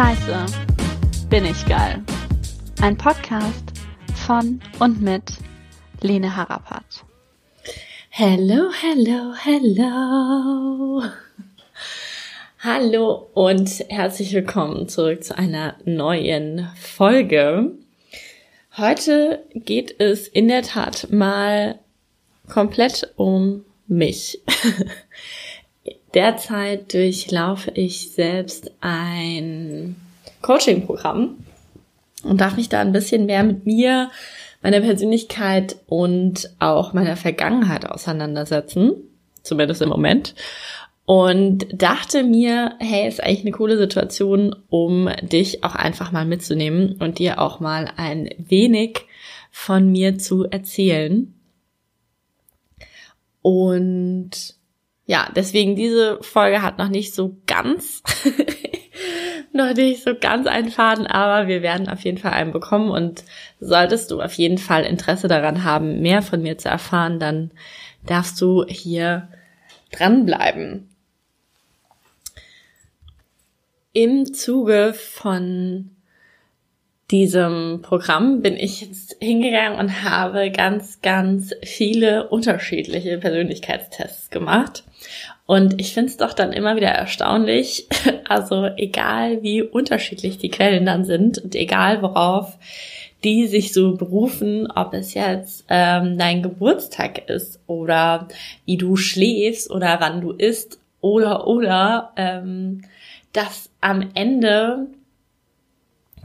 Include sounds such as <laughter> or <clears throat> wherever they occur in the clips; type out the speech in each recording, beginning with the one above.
Scheiße, bin ich geil. Ein Podcast von und mit Lene Harapat. Hello, hello, hello. Hallo und herzlich willkommen zurück zu einer neuen Folge. Heute geht es in der Tat mal komplett um mich. <laughs> Derzeit durchlaufe ich selbst ein Coaching-Programm und darf mich da ein bisschen mehr mit mir, meiner Persönlichkeit und auch meiner Vergangenheit auseinandersetzen. Zumindest im Moment. Und dachte mir, hey, ist eigentlich eine coole Situation, um dich auch einfach mal mitzunehmen und dir auch mal ein wenig von mir zu erzählen. Und ja, deswegen diese Folge hat noch nicht so ganz, <laughs> noch nicht so ganz einen Faden, aber wir werden auf jeden Fall einen bekommen und solltest du auf jeden Fall Interesse daran haben, mehr von mir zu erfahren, dann darfst du hier dranbleiben. Im Zuge von diesem Programm bin ich jetzt hingegangen und habe ganz, ganz viele unterschiedliche Persönlichkeitstests gemacht. Und ich finde es doch dann immer wieder erstaunlich, <laughs> also egal wie unterschiedlich die Quellen dann sind und egal worauf die sich so berufen, ob es jetzt ähm, dein Geburtstag ist oder wie du schläfst oder wann du isst oder oder ähm, dass am Ende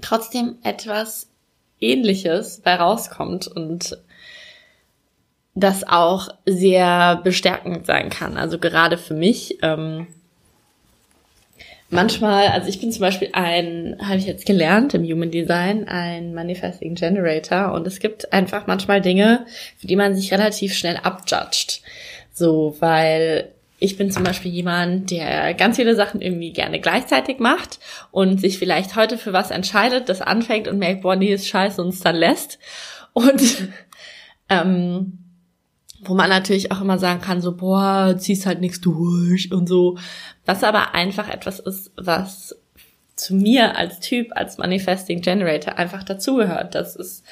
trotzdem etwas Ähnliches bei rauskommt und das auch sehr bestärkend sein kann. Also gerade für mich. Ähm, manchmal, also ich bin zum Beispiel ein, habe ich jetzt gelernt im Human Design, ein Manifesting Generator und es gibt einfach manchmal Dinge, für die man sich relativ schnell abjudgt. So, weil ich bin zum Beispiel jemand, der ganz viele Sachen irgendwie gerne gleichzeitig macht und sich vielleicht heute für was entscheidet, das anfängt und merkt, boah, nee, ist scheiße und es dann lässt. Und <laughs> ähm, wo man natürlich auch immer sagen kann, so, boah, ziehst halt nichts durch und so. Was aber einfach etwas ist, was zu mir als Typ, als Manifesting Generator einfach dazugehört. Dass es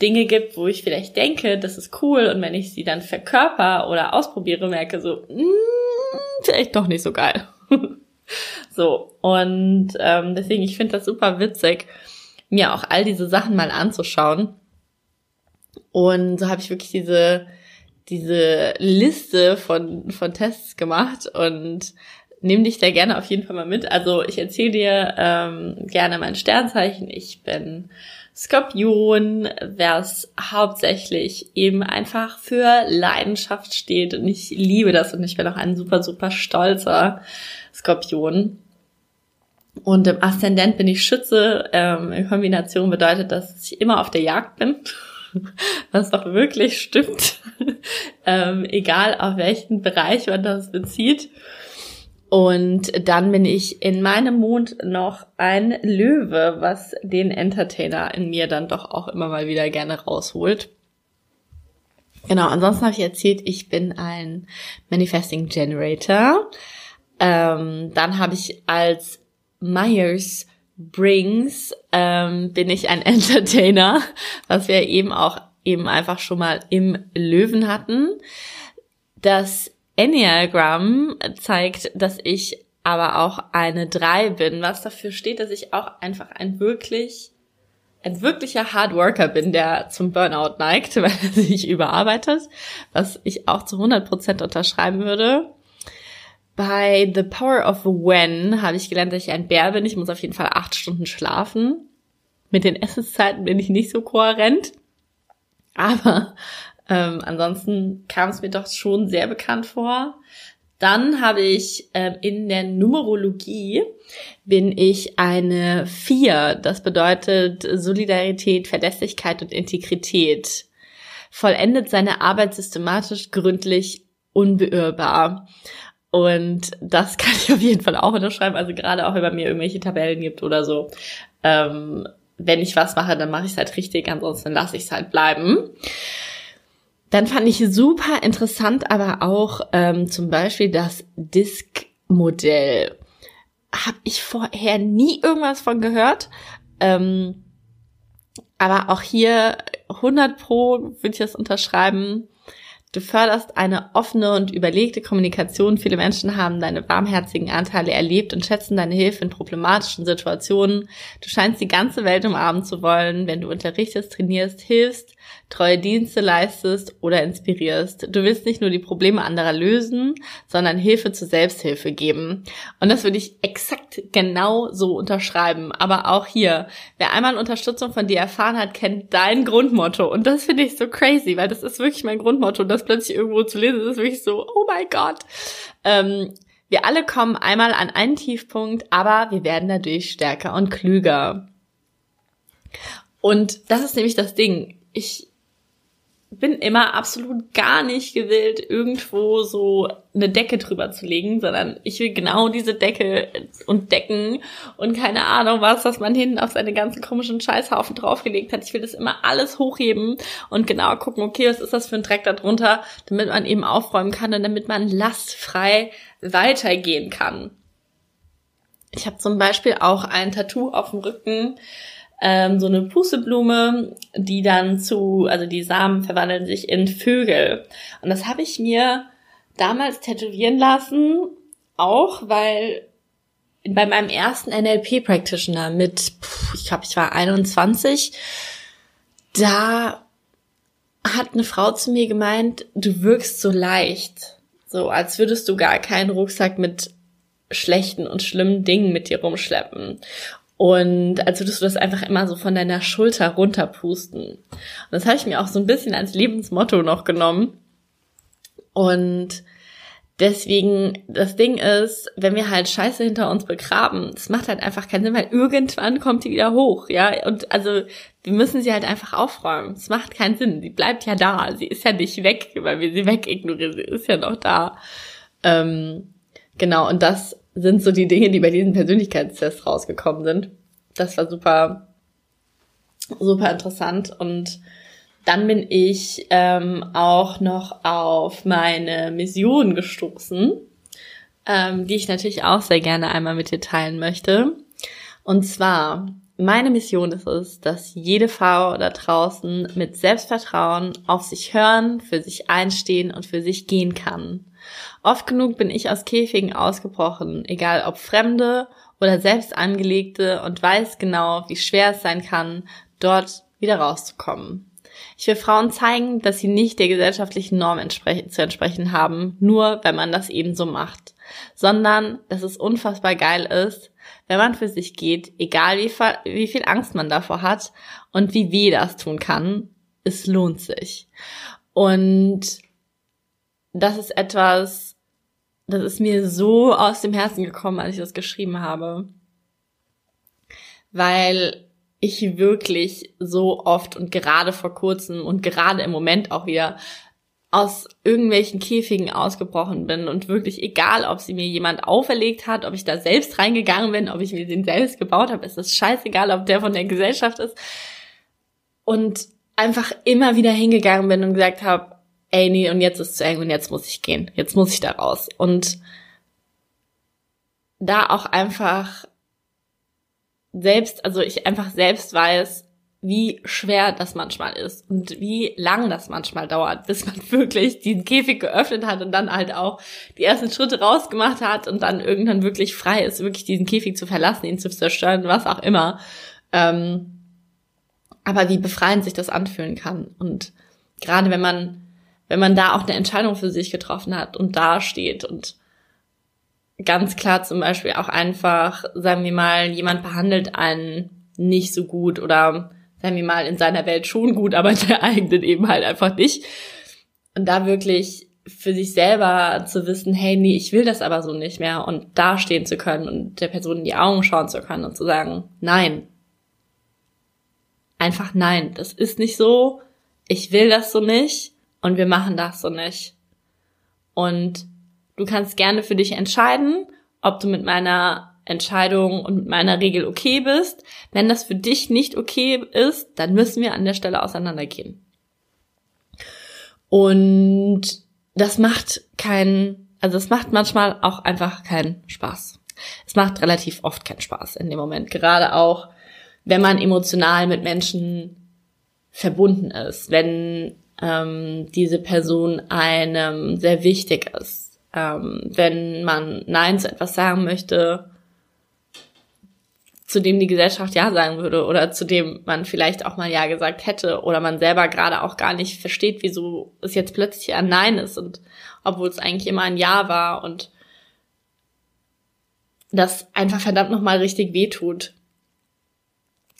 Dinge gibt, wo ich vielleicht denke, das ist cool und wenn ich sie dann verkörper oder ausprobiere, merke so, mm, vielleicht doch nicht so geil. <laughs> so, und ähm, deswegen, ich finde das super witzig, mir auch all diese Sachen mal anzuschauen. Und so habe ich wirklich diese, diese Liste von, von Tests gemacht und nehme dich da gerne auf jeden Fall mal mit. Also ich erzähle dir ähm, gerne mein Sternzeichen. Ich bin Skorpion, es hauptsächlich eben einfach für Leidenschaft steht. Und ich liebe das und ich bin auch ein super, super stolzer Skorpion. Und im Aszendent bin ich Schütze. Ähm, in Kombination bedeutet das, dass ich immer auf der Jagd bin. <laughs> Was doch wirklich stimmt. <laughs> ähm, egal auf welchen Bereich man das bezieht. Und dann bin ich in meinem Mond noch ein Löwe, was den Entertainer in mir dann doch auch immer mal wieder gerne rausholt. Genau, ansonsten habe ich erzählt, ich bin ein Manifesting Generator. Ähm, dann habe ich als Myers Brings ähm, bin ich ein <laughs> Entertainer, was wir eben auch eben einfach schon mal im Löwen hatten. Das Enneagram zeigt, dass ich aber auch eine 3 bin, was dafür steht, dass ich auch einfach ein wirklich ein wirklicher Hardworker bin, der zum Burnout neigt, <laughs> weil er sich überarbeitet, was ich auch zu 100% unterschreiben würde. Bei The Power of When habe ich gelernt, dass ich ein Bär bin. Ich muss auf jeden Fall acht Stunden schlafen. Mit den Essenszeiten bin ich nicht so kohärent. Aber ähm, ansonsten kam es mir doch schon sehr bekannt vor. Dann habe ich ähm, in der Numerologie bin ich eine vier. Das bedeutet Solidarität, Verlässlichkeit und Integrität. Vollendet seine Arbeit systematisch, gründlich, unbeirrbar. Und das <laughs> kann ich auf jeden Fall auch unterschreiben. Also gerade auch, wenn man mir irgendwelche Tabellen gibt oder so. Ähm, wenn ich was mache, dann mache ich es halt richtig, ansonsten lasse ich es halt bleiben. Dann fand ich super interessant aber auch ähm, zum Beispiel das Disk-Modell. habe ich vorher nie irgendwas von gehört. Ähm, aber auch hier 100 pro würde ich das unterschreiben. Du förderst eine offene und überlegte Kommunikation. Viele Menschen haben deine barmherzigen Anteile erlebt und schätzen deine Hilfe in problematischen Situationen. Du scheinst die ganze Welt umarmen zu wollen, wenn du unterrichtest, trainierst, hilfst, treue Dienste leistest oder inspirierst. Du willst nicht nur die Probleme anderer lösen, sondern Hilfe zur Selbsthilfe geben. Und das würde ich exakt genau so unterschreiben. Aber auch hier, wer einmal Unterstützung von dir erfahren hat, kennt dein Grundmotto. Und das finde ich so crazy, weil das ist wirklich mein Grundmotto. Und das plötzlich irgendwo zu lesen, ist wirklich so, oh mein Gott. Ähm, wir alle kommen einmal an einen Tiefpunkt, aber wir werden dadurch stärker und klüger. Und das ist nämlich das Ding. Ich bin immer absolut gar nicht gewillt, irgendwo so eine Decke drüber zu legen, sondern ich will genau diese Decke und Decken und keine Ahnung was, was man hinten auf seine ganzen komischen Scheißhaufen draufgelegt hat. Ich will das immer alles hochheben und genau gucken, okay, was ist das für ein Dreck da drunter, damit man eben aufräumen kann und damit man lastfrei weitergehen kann. Ich habe zum Beispiel auch ein Tattoo auf dem Rücken, ähm, so eine Pusteblume, die dann zu, also die Samen verwandeln sich in Vögel. Und das habe ich mir damals tätowieren lassen, auch weil bei meinem ersten NLP-Practitioner mit, ich glaube, ich war 21, da hat eine Frau zu mir gemeint, du wirkst so leicht, so als würdest du gar keinen Rucksack mit schlechten und schlimmen Dingen mit dir rumschleppen. Und als würdest du das einfach immer so von deiner Schulter runterpusten. Und das habe ich mir auch so ein bisschen als Lebensmotto noch genommen. Und deswegen, das Ding ist, wenn wir halt Scheiße hinter uns begraben, das macht halt einfach keinen Sinn, weil irgendwann kommt die wieder hoch, ja. Und also, wir müssen sie halt einfach aufräumen. Es macht keinen Sinn. Sie bleibt ja da. Sie ist ja nicht weg, weil wir sie wegignorieren. Sie ist ja noch da. Ähm, genau, und das sind so die Dinge, die bei diesem Persönlichkeitstest rausgekommen sind. Das war super, super interessant. Und dann bin ich ähm, auch noch auf meine Mission gestoßen, ähm, die ich natürlich auch sehr gerne einmal mit dir teilen möchte. Und zwar, meine Mission ist es, dass jede Frau da draußen mit Selbstvertrauen auf sich hören, für sich einstehen und für sich gehen kann. Oft genug bin ich aus Käfigen ausgebrochen, egal ob Fremde oder selbst angelegte und weiß genau, wie schwer es sein kann, dort wieder rauszukommen. Ich will Frauen zeigen, dass sie nicht der gesellschaftlichen Norm zu entsprechen haben, nur wenn man das eben so macht, sondern dass es unfassbar geil ist, wenn man für sich geht, egal wie, wie viel Angst man davor hat und wie weh das tun kann, es lohnt sich. Und das ist etwas, das ist mir so aus dem Herzen gekommen, als ich das geschrieben habe. Weil ich wirklich so oft und gerade vor kurzem und gerade im Moment auch wieder aus irgendwelchen Käfigen ausgebrochen bin und wirklich egal, ob sie mir jemand auferlegt hat, ob ich da selbst reingegangen bin, ob ich mir den selbst gebaut habe, ist das scheißegal, ob der von der Gesellschaft ist. Und einfach immer wieder hingegangen bin und gesagt habe, ey, nee, und jetzt ist es zu eng und jetzt muss ich gehen. Jetzt muss ich da raus. Und da auch einfach selbst, also ich einfach selbst weiß, wie schwer das manchmal ist und wie lang das manchmal dauert, bis man <laughs> wirklich diesen Käfig geöffnet hat und dann halt auch die ersten Schritte rausgemacht hat und dann irgendwann wirklich frei ist, wirklich diesen Käfig zu verlassen, ihn zu zerstören, was auch immer. Ähm, aber wie befreiend sich das anfühlen kann. Und gerade wenn man wenn man da auch eine Entscheidung für sich getroffen hat und da steht und ganz klar zum Beispiel auch einfach, sagen wir mal, jemand behandelt einen nicht so gut oder sagen wir mal in seiner Welt schon gut, aber in der eigenen eben halt einfach nicht. Und da wirklich für sich selber zu wissen, hey, nee, ich will das aber so nicht mehr und da stehen zu können und der Person in die Augen schauen zu können und zu sagen, nein. Einfach nein, das ist nicht so, ich will das so nicht und wir machen das so nicht. Und du kannst gerne für dich entscheiden, ob du mit meiner Entscheidung und mit meiner Regel okay bist. Wenn das für dich nicht okay ist, dann müssen wir an der Stelle auseinandergehen. Und das macht keinen, also es macht manchmal auch einfach keinen Spaß. Es macht relativ oft keinen Spaß in dem Moment. Gerade auch, wenn man emotional mit Menschen verbunden ist, wenn ähm, diese Person einem sehr wichtig ist, ähm, wenn man Nein zu etwas sagen möchte, zu dem die Gesellschaft Ja sagen würde oder zu dem man vielleicht auch mal Ja gesagt hätte oder man selber gerade auch gar nicht versteht, wieso es jetzt plötzlich ein Nein ist und obwohl es eigentlich immer ein Ja war und das einfach verdammt nochmal richtig wehtut,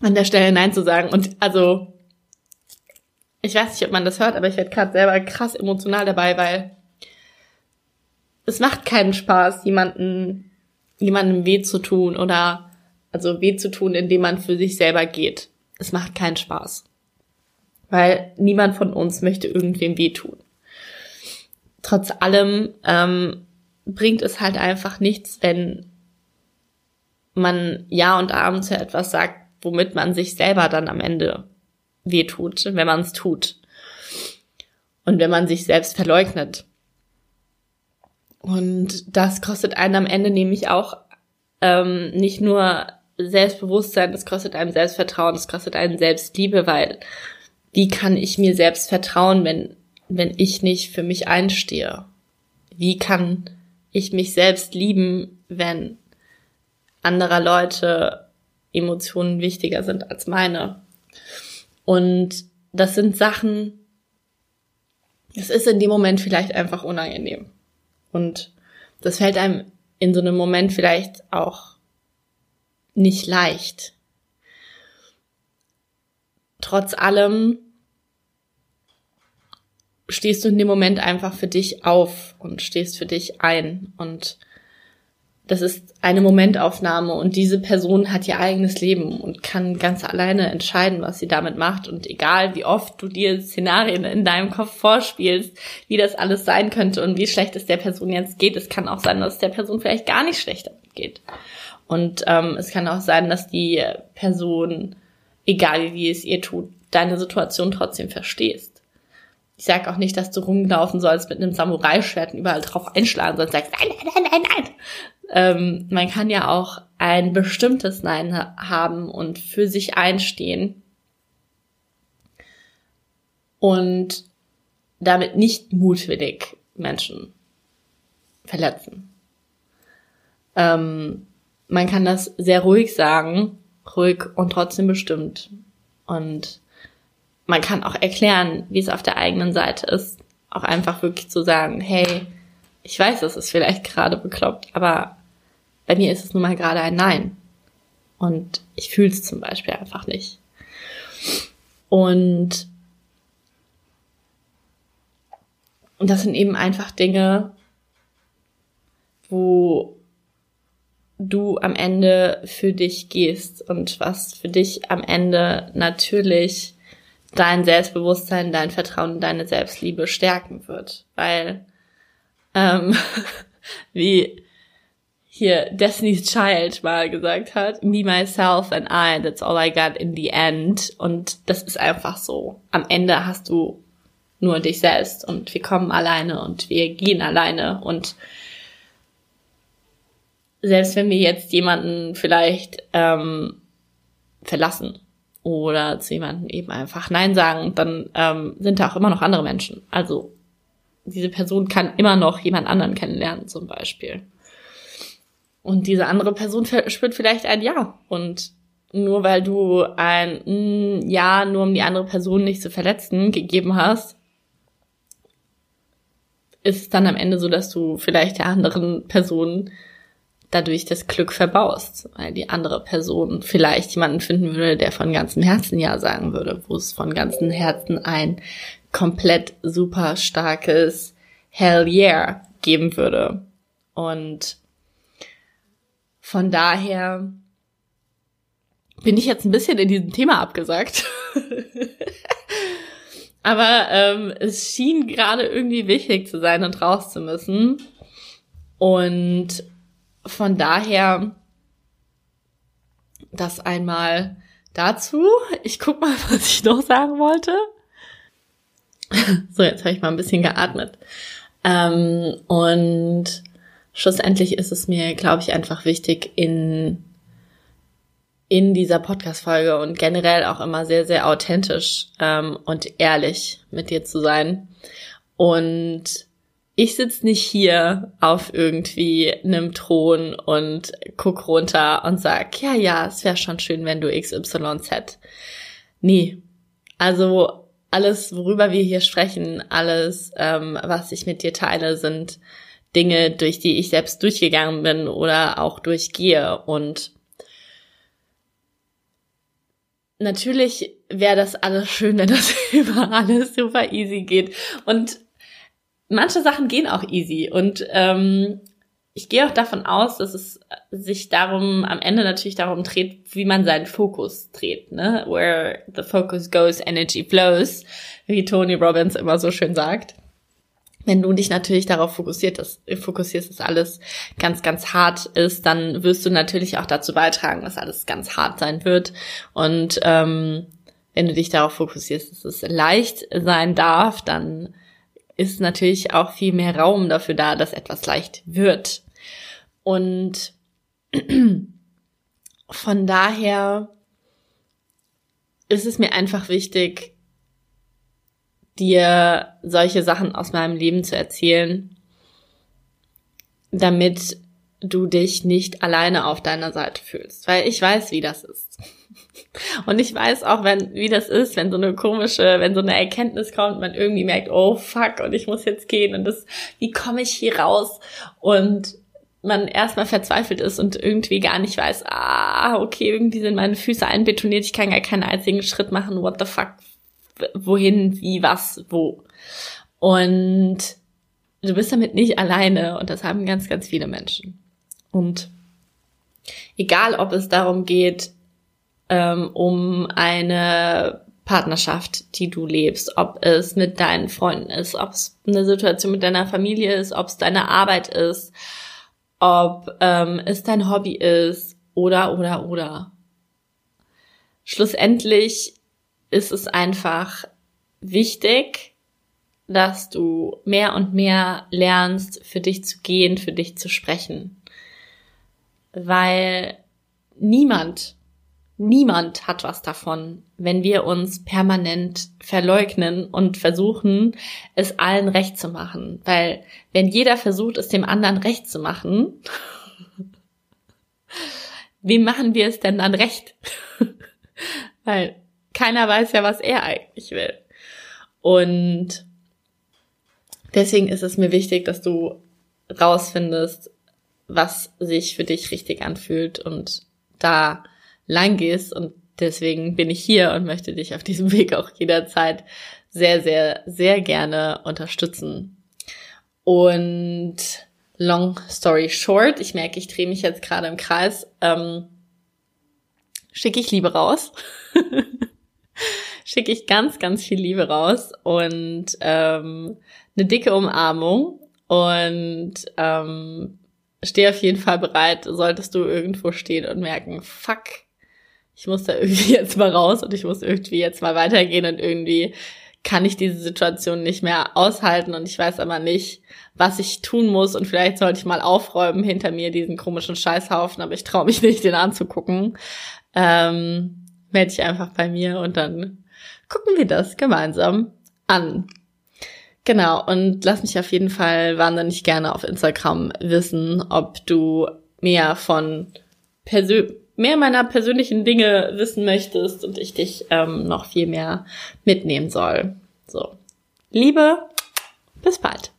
an der Stelle Nein zu sagen. Und also, ich weiß nicht, ob man das hört, aber ich werde gerade selber krass emotional dabei, weil es macht keinen Spaß, jemanden, jemandem weh zu tun oder also weh zu tun, indem man für sich selber geht. Es macht keinen Spaß. Weil niemand von uns möchte irgendwem wehtun. Trotz allem ähm, bringt es halt einfach nichts, wenn man Ja und Abend zu etwas sagt, womit man sich selber dann am Ende wehtut, wenn man es tut. Und wenn man sich selbst verleugnet. Und das kostet einen am Ende nämlich auch ähm, nicht nur Selbstbewusstsein, das kostet einem Selbstvertrauen, das kostet einen Selbstliebe, weil wie kann ich mir selbst vertrauen, wenn, wenn ich nicht für mich einstehe? Wie kann ich mich selbst lieben, wenn anderer Leute Emotionen wichtiger sind als meine? Und das sind Sachen, das ist in dem Moment vielleicht einfach unangenehm. Und das fällt einem in so einem Moment vielleicht auch nicht leicht. Trotz allem stehst du in dem Moment einfach für dich auf und stehst für dich ein und das ist eine Momentaufnahme und diese Person hat ihr eigenes Leben und kann ganz alleine entscheiden, was sie damit macht. Und egal wie oft du dir Szenarien in deinem Kopf vorspielst, wie das alles sein könnte und wie schlecht es der Person jetzt geht, es kann auch sein, dass es der Person vielleicht gar nicht schlecht damit geht. Und ähm, es kann auch sein, dass die Person, egal wie es ihr tut, deine Situation trotzdem verstehst. Ich sage auch nicht, dass du rumlaufen sollst mit einem Samurai-Schwert und überall drauf einschlagen sollst, sagst, nein, nein, nein, nein, nein. Ähm, man kann ja auch ein bestimmtes Nein haben und für sich einstehen und damit nicht mutwillig Menschen verletzen. Ähm, man kann das sehr ruhig sagen, ruhig und trotzdem bestimmt. Und man kann auch erklären, wie es auf der eigenen Seite ist. Auch einfach wirklich zu sagen, hey, ich weiß, es ist vielleicht gerade bekloppt, aber bei mir ist es nun mal gerade ein Nein. Und ich fühle es zum Beispiel einfach nicht. Und, und das sind eben einfach Dinge, wo du am Ende für dich gehst und was für dich am Ende natürlich dein Selbstbewusstsein, dein Vertrauen, deine Selbstliebe stärken wird. Weil, ähm, <laughs> wie hier Destiny's Child mal gesagt hat, me, myself and I, that's all I got in the end. Und das ist einfach so. Am Ende hast du nur dich selbst und wir kommen alleine und wir gehen alleine und selbst wenn wir jetzt jemanden vielleicht ähm, verlassen oder zu jemandem eben einfach Nein sagen, dann ähm, sind da auch immer noch andere Menschen. Also diese Person kann immer noch jemand anderen kennenlernen zum Beispiel. Und diese andere Person spürt vielleicht ein Ja. Und nur weil du ein Ja, nur um die andere Person nicht zu verletzen, gegeben hast, ist es dann am Ende so, dass du vielleicht der anderen Person dadurch das Glück verbaust, weil die andere Person vielleicht jemanden finden würde, der von ganzem Herzen Ja sagen würde, wo es von ganzem Herzen ein komplett super starkes Hell yeah geben würde. Und von daher bin ich jetzt ein bisschen in diesem Thema abgesagt. <laughs> Aber ähm, es schien gerade irgendwie wichtig zu sein und raus zu müssen. Und von daher das einmal dazu. Ich guck mal, <laughs> was ich noch sagen wollte. so, jetzt habe ich mal ein bisschen geatmet. Ähm, und schlussendlich ist es mir, glaube ich, einfach wichtig, in, in dieser Podcast-Folge und generell auch immer sehr, sehr authentisch ähm, und ehrlich mit dir zu sein. Und ich sitze nicht hier auf irgendwie einem Thron und guck runter und sag, ja, ja, es wäre schon schön, wenn du XYZ. Nee. Also alles, worüber wir hier sprechen, alles, ähm, was ich mit dir teile, sind Dinge, durch die ich selbst durchgegangen bin oder auch durchgehe. Und natürlich wäre das alles schön, wenn das <laughs> immer alles super easy geht. Und manche Sachen gehen auch easy. Und ähm, ich gehe auch davon aus, dass es sich darum, am Ende natürlich darum dreht, wie man seinen Fokus dreht, ne? Where the focus goes, energy flows, wie Tony Robbins immer so schön sagt wenn du dich natürlich darauf fokussiert, dass, fokussierst, dass alles ganz, ganz hart ist, dann wirst du natürlich auch dazu beitragen, dass alles ganz hart sein wird. Und ähm, wenn du dich darauf fokussierst, dass es leicht sein darf, dann ist natürlich auch viel mehr Raum dafür da, dass etwas leicht wird. Und <clears throat> von daher ist es mir einfach wichtig, dir solche Sachen aus meinem Leben zu erzählen, damit du dich nicht alleine auf deiner Seite fühlst, weil ich weiß, wie das ist. <laughs> Und ich weiß auch, wenn, wie das ist, wenn so eine komische, wenn so eine Erkenntnis kommt, man irgendwie merkt, oh fuck, und ich muss jetzt gehen und das, wie komme ich hier raus? Und man erstmal verzweifelt ist und irgendwie gar nicht weiß, ah, okay, irgendwie sind meine Füße einbetoniert, ich kann gar keinen einzigen Schritt machen, what the fuck, wohin, wie, was, wo. Und du bist damit nicht alleine und das haben ganz, ganz viele Menschen. Und egal, ob es darum geht, ähm, um eine Partnerschaft, die du lebst, ob es mit deinen Freunden ist, ob es eine Situation mit deiner Familie ist, ob es deine Arbeit ist, ob ähm, es dein Hobby ist oder oder oder. Schlussendlich ist es einfach wichtig, dass du mehr und mehr lernst, für dich zu gehen, für dich zu sprechen. Weil niemand, niemand hat was davon, wenn wir uns permanent verleugnen und versuchen, es allen recht zu machen. Weil wenn jeder versucht, es dem anderen recht zu machen, <laughs> wem machen wir es denn dann recht? <laughs> Weil keiner weiß ja, was er eigentlich will. Und deswegen ist es mir wichtig, dass du rausfindest, was sich für dich richtig anfühlt und da lang gehst. Und deswegen bin ich hier und möchte dich auf diesem Weg auch jederzeit sehr, sehr, sehr gerne unterstützen. Und long story short, ich merke, ich drehe mich jetzt gerade im Kreis, ähm, schicke ich Liebe raus. <laughs> schicke ich ganz, ganz viel Liebe raus und ähm, eine dicke Umarmung und ähm, stehe auf jeden Fall bereit, solltest du irgendwo stehen und merken, fuck, ich muss da irgendwie <laughs> jetzt mal raus und ich muss irgendwie jetzt mal weitergehen und irgendwie kann ich diese Situation nicht mehr aushalten und ich weiß aber nicht, was ich tun muss und vielleicht sollte ich mal aufräumen hinter mir diesen komischen Scheißhaufen, aber ich traue mich <laughs> nicht, den anzugucken. Ähm, melde dich einfach bei mir und dann gucken wir das gemeinsam an. Genau, und lass mich auf jeden Fall wahnsinnig gerne auf Instagram wissen, ob du mehr von Persö mehr meiner persönlichen Dinge wissen möchtest und ich dich ähm, noch viel mehr mitnehmen soll. So. Liebe, bis bald.